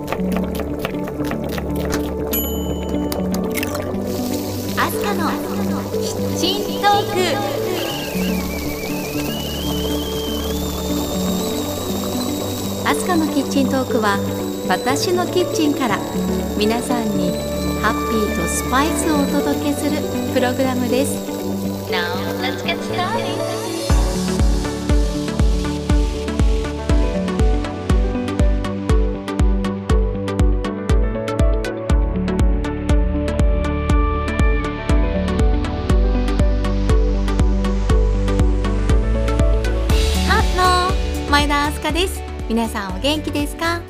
アスカのキッチントーク。アスカのキッチントークは私のキッチンから皆さんにハッピーとスパイスをお届けするプログラムです。Now 皆さんお元気ですか？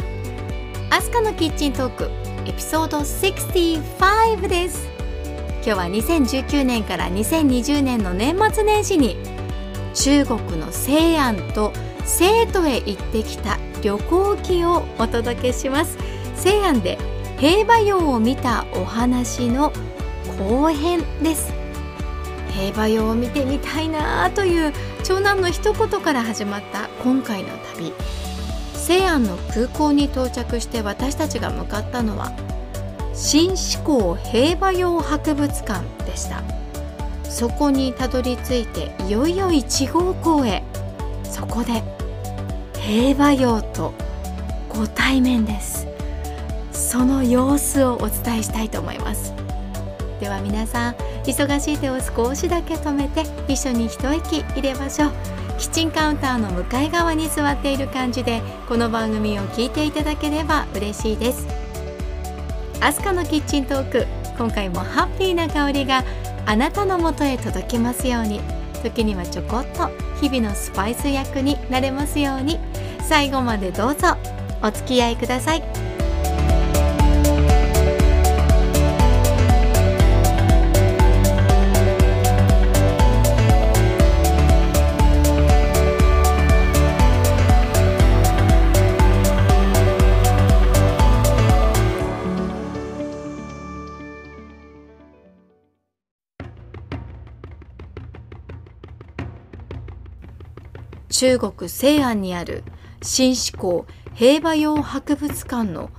アスカのキッチントークエピソード65です。今日は2019年から2020年の年末年始に中国の西安と成都へ行ってきた旅行記をお届けします。西安で平和洋を見たお話の後編です。平和洋を見てみたいなという長男の一言から始まった今回の旅。西安の空港に到着して私たちが向かったのは新志向平和洋博物館でした。そこにたどり着いていよいよ1号港へ。そこで平和洋とご対面です。その様子をお伝えしたいと思います。では皆さん忙しい手を少しだけ止めて一緒に一息入れましょう。キッチンカウンターの向かい側に座っている感じでこの番組を聞いていただければ嬉しいです。アスカのキッチントーク今回もハッピーな香りがあなたのもとへ届きますように。時にはちょこっと日々のスパイス役になれますように。最後までどうぞお付き合いください。中国西安にある新志向平和洋博物館の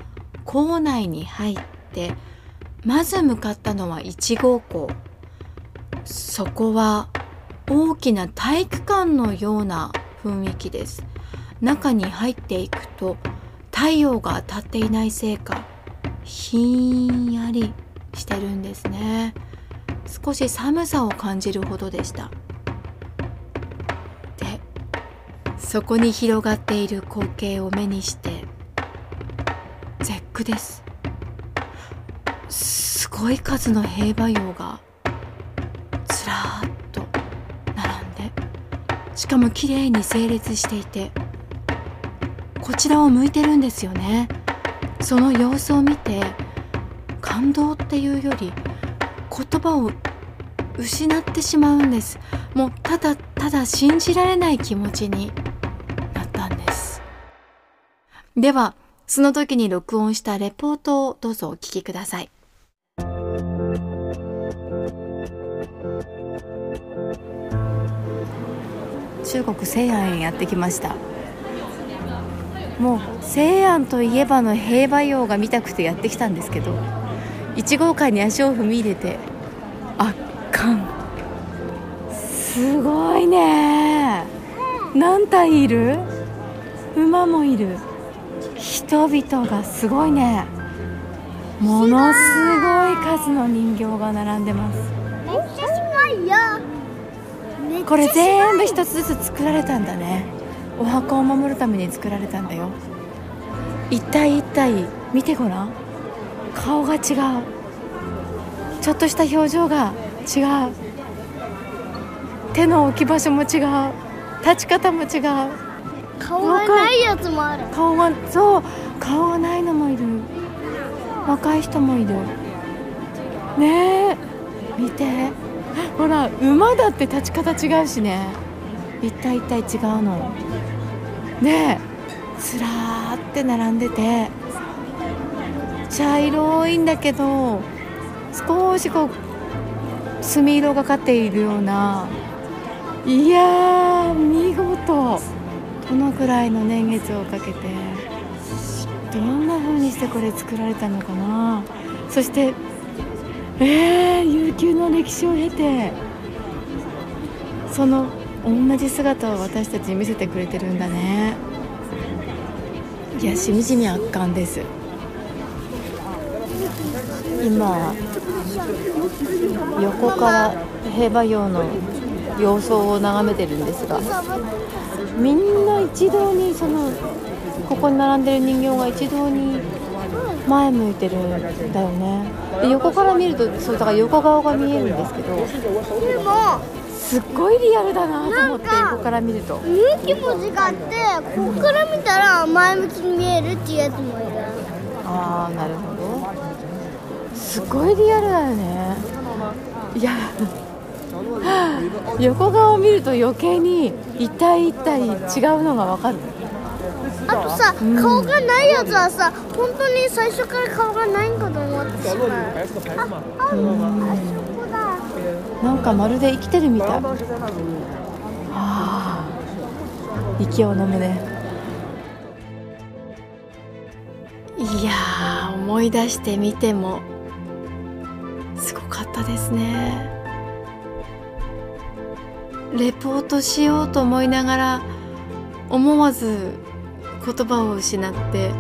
構内に入ってまず向かったのは1号校そこは大きな体育館のような雰囲気です。中に入っていくと太陽が当たっていないせいかひんやりしてるんですね。少し寒さを感じるほどでした。そこに広がっている光景を目にして絶句です。すごい数の兵馬俑がずらーっと並んでしかも綺麗に整列していてこちらを向いてるんですよね。その様子を見て感動っていうより言葉を失ってしまうんです。もうただただ信じられない気持ちに。では、その時に録音したレポートをどうぞお聞きください。中国西安へやってきました。もう西安といえばの平和洋が見たくてやってきたんですけど1号館に足を踏み入れて圧巻。すごいね。何体いる？馬もいる。人々がすごいね。ものすごい数の人形が並んでます。めっちゃすごいよ。これ全部一つずつ作られたんだね。お墓を守るために作られたんだよ。一体一体見てごらん。顔が違う。ちょっとした表情が違う。手の置き場所も違う。立ち方も違う顔がないやつもある。顔がそう顔がないのもいる。若い人もいる。ねえ。見て。ほら馬だって立ち方違うしね。一体一体違うの。ねえ。ずらーって並んでて。茶色いんだけど少しこう墨色がかっているような。いや見事。このくらいの年月をかけてどんな風にしてこれ作られたのかな。そしてえー、悠久の歴史を経てその同じ姿を私たちに見せてくれてるんだね。いやしみじみ圧巻です。今横から兵馬俑の様相を眺めてるんですが。みんな一堂にそのここに並んでる人形が一堂に前向いてるんだよね。で横から見るとそうだから横顔が見えるんですけどでもすっごいリアルだなと思って横から見ると。向きも違ってここから見たら前向きに見えるっていうやつもいる。ああなるほど。すごいリアルだよね。いや横顔を見ると余計に一体一体違うのが分かる。あとさ、うん顔がないやつはさ本当に最初から顔がないんかと思ってしまう。あああそこだ。なんかまるで生きてるみたい。はあ息を飲むね。いやー思い出してみてもすごかったですねレポートしようと思いながら思わず言葉を失って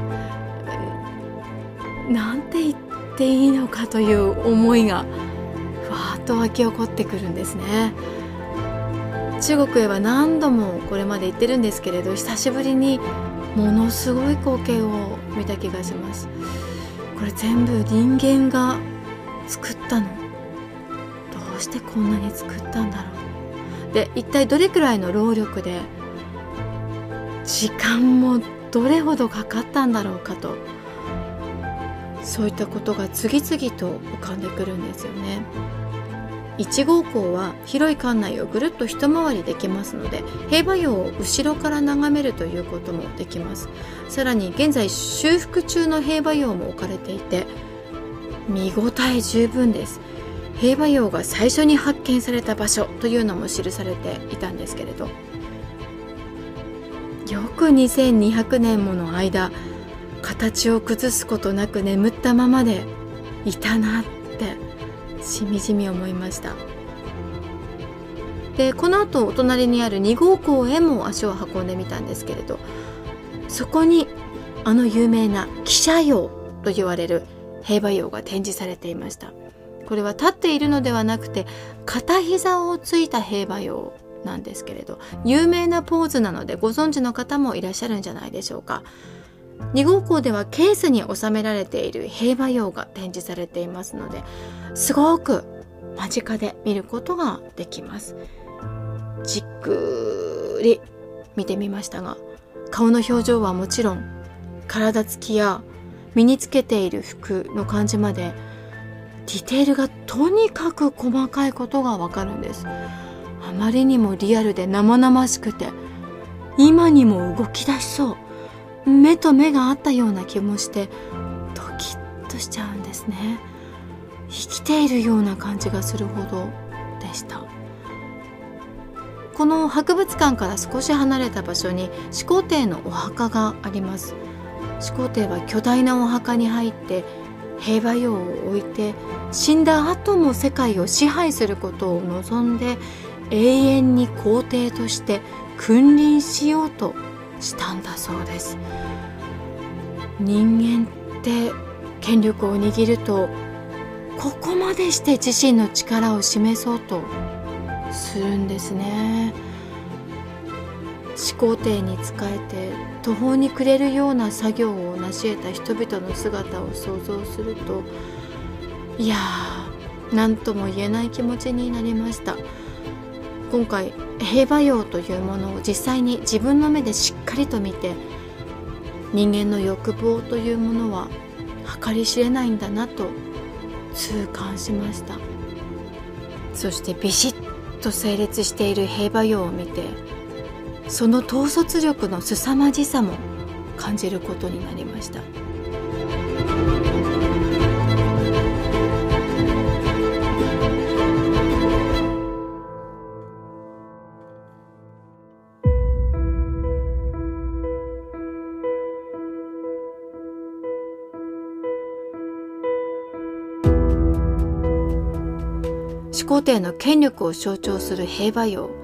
なんて言っていいのかという思いがふわーっと湧き起こってくるんですね。中国へは何度もこれまで行ってるんですけれど久しぶりにものすごい光景を見た気がします。これ全部人間が作ったの？どうしてこんなに作ったんだろう？で一体どれくらいの労力で時間もどれほどかかったんだろうかとそういったことが次々と浮かんでくるんですよね。1号校は広い館内をぐるっと一回りできますので兵馬俑を後ろから眺めるということもできます。さらに現在修復中の兵馬俑も置かれていて見応え十分です。兵馬俑が最初に発見された場所というのも記されていたんですけれどよく2200年もの間形を崩すことなく眠ったままでいたなってしみじみ思いました。でこの後お隣にある2号校へも足を運んでみたんですけれどそこにあの有名な汽車俑と言われる兵馬俑が展示されていました。これは立っているのではなくて片膝をついた兵馬俑なんですけれど有名なポーズなのでご存知の方もいらっしゃるんじゃないでしょうか。2号校ではケースに収められている兵馬俑が展示されていますのですごく間近で見ることができます。じっくり見てみましたが顔の表情はもちろん体つきや身につけている服の感じまでディテールがとにかく細かいことがわかるんです。あまりにもリアルで生々しくて今にも動き出しそう目と目があったような気もしてドキッとしちゃうんですね。生きているような感じがするほどでした。この博物館から少し離れた場所に始皇帝のお墓があります。始皇帝は巨大なお墓に入って兵馬俑を置いて死んだ後も世界を支配することを望んで永遠に皇帝として君臨しようとしたんだそうです。人間って権力を握るとここまでして自身の力を示そうとするんですね。始皇帝に仕えて途方に暮れるような作業を成し得た人々の姿を想像するといやー何とも言えない気持ちになりました。今回兵馬俑というものを実際に自分の目でしっかりと見て人間の欲望というものは計り知れないんだなと痛感しました。そしてビシッと整列している兵馬俑を見てその統率力の凄まじさも感じることになりました。始皇帝の権力を象徴する兵馬俑。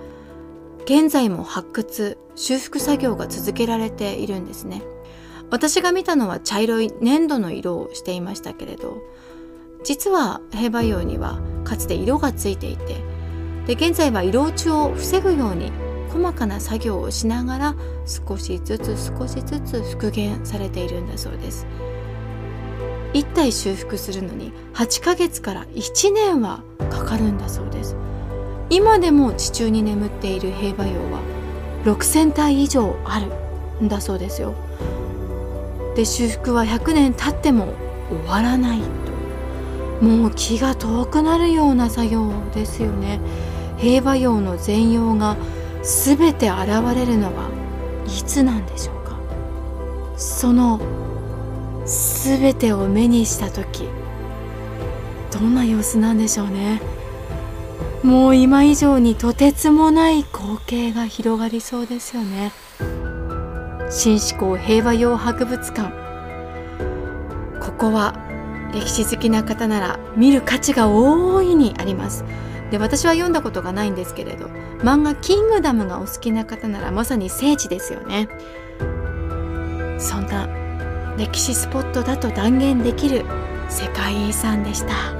現在も発掘修復作業が続けられているんですね。私が見たのは茶色い粘土の色をしていましたけれど実は兵馬俑にはかつて色がついていてで現在は色落ちを防ぐように細かな作業をしながら少しずつ少しずつ復元されているんだそうです。1体修復するのに8ヶ月から1年はかかるんだそうです。今でも地中に眠っている兵馬俑は6,000体以上あるんだそうですよ。で修復は100年経っても終わらないと。もう気が遠くなるような作業ですよね。兵馬俑の全容が全て現れるのはいつなんでしょうか。その全てを目にした時どんな様子なんでしょうね。もう今以上にとてつもない光景が広がりそうですよね。新志向平和用博物館。ここは歴史好きな方なら見る価値が大いにあります。で私は読んだことがないんですけれど漫画「キングダム」がお好きな方ならまさに聖地ですよね。そんな歴史スポットだと断言できる世界遺産でした。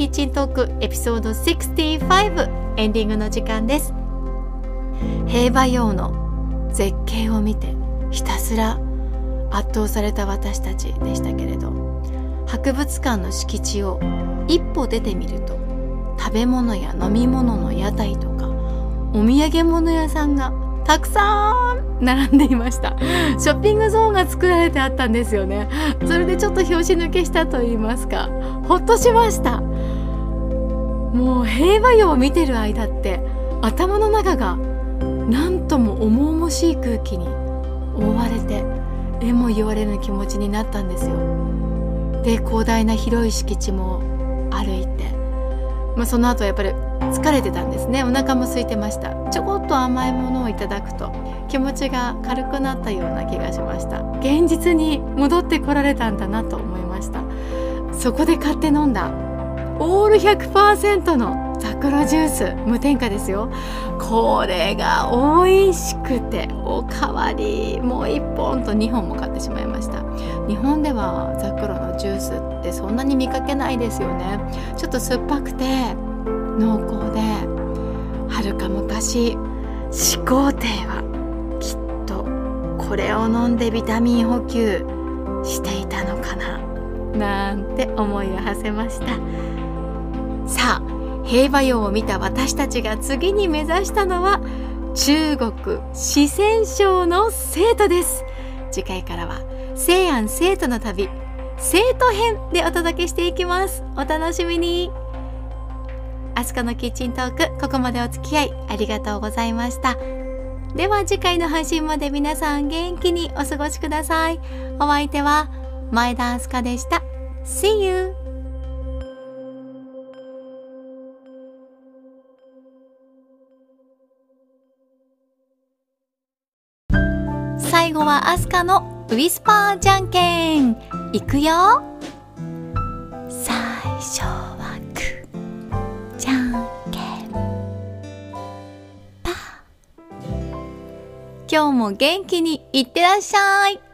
キッチントークエピソード65エンディングの時間です。平和用の絶景を見てひたすら圧倒された私たちでしたけれど博物館の敷地を一歩出てみると食べ物や飲み物の屋台とかお土産物屋さんがたくさん並んでいました。ショッピングゾーンが作られてあったんですよね。それでちょっと拍子抜けしたと言いますか。ほっとしましたもう平和よを見てる間って頭の中が何とも重々しい空気に覆われてえも言われぬ気持ちになったんですよ。で広大な広い敷地も歩いて、まあ、その後やっぱり疲れてたんですね。お腹も空いてました。ちょこっと甘いものをいただくと気持ちが軽くなったような気がしました。現実に戻ってこられたんだなと思いました。そこで買って飲んだ。オール100%のザクロジュース無添加ですよ。これが美味しくておかわりもう1本と2本も買ってしまいました。日本ではザクロのジュースってそんなに見かけないですよね。ちょっと酸っぱくて濃厚ではるか昔始皇帝はきっとこれを飲んでビタミン補給していたのかななんて思いを馳せました。さあ平和俑を見た私たちが次に目指したのは中国四川省の生徒です。次回からは西安生徒の旅生徒編でお届けしていきます。お楽しみに。アスカのキッチントークここまでお付き合いありがとうございました。では次回の配信まで皆さん元気にお過ごしください。お相手は前田明日香でした。See you! 最後はアスカのウィスパーじゃんけん。いくよ。最初は九。じゃんけん。今日も元気にいってらっしゃい。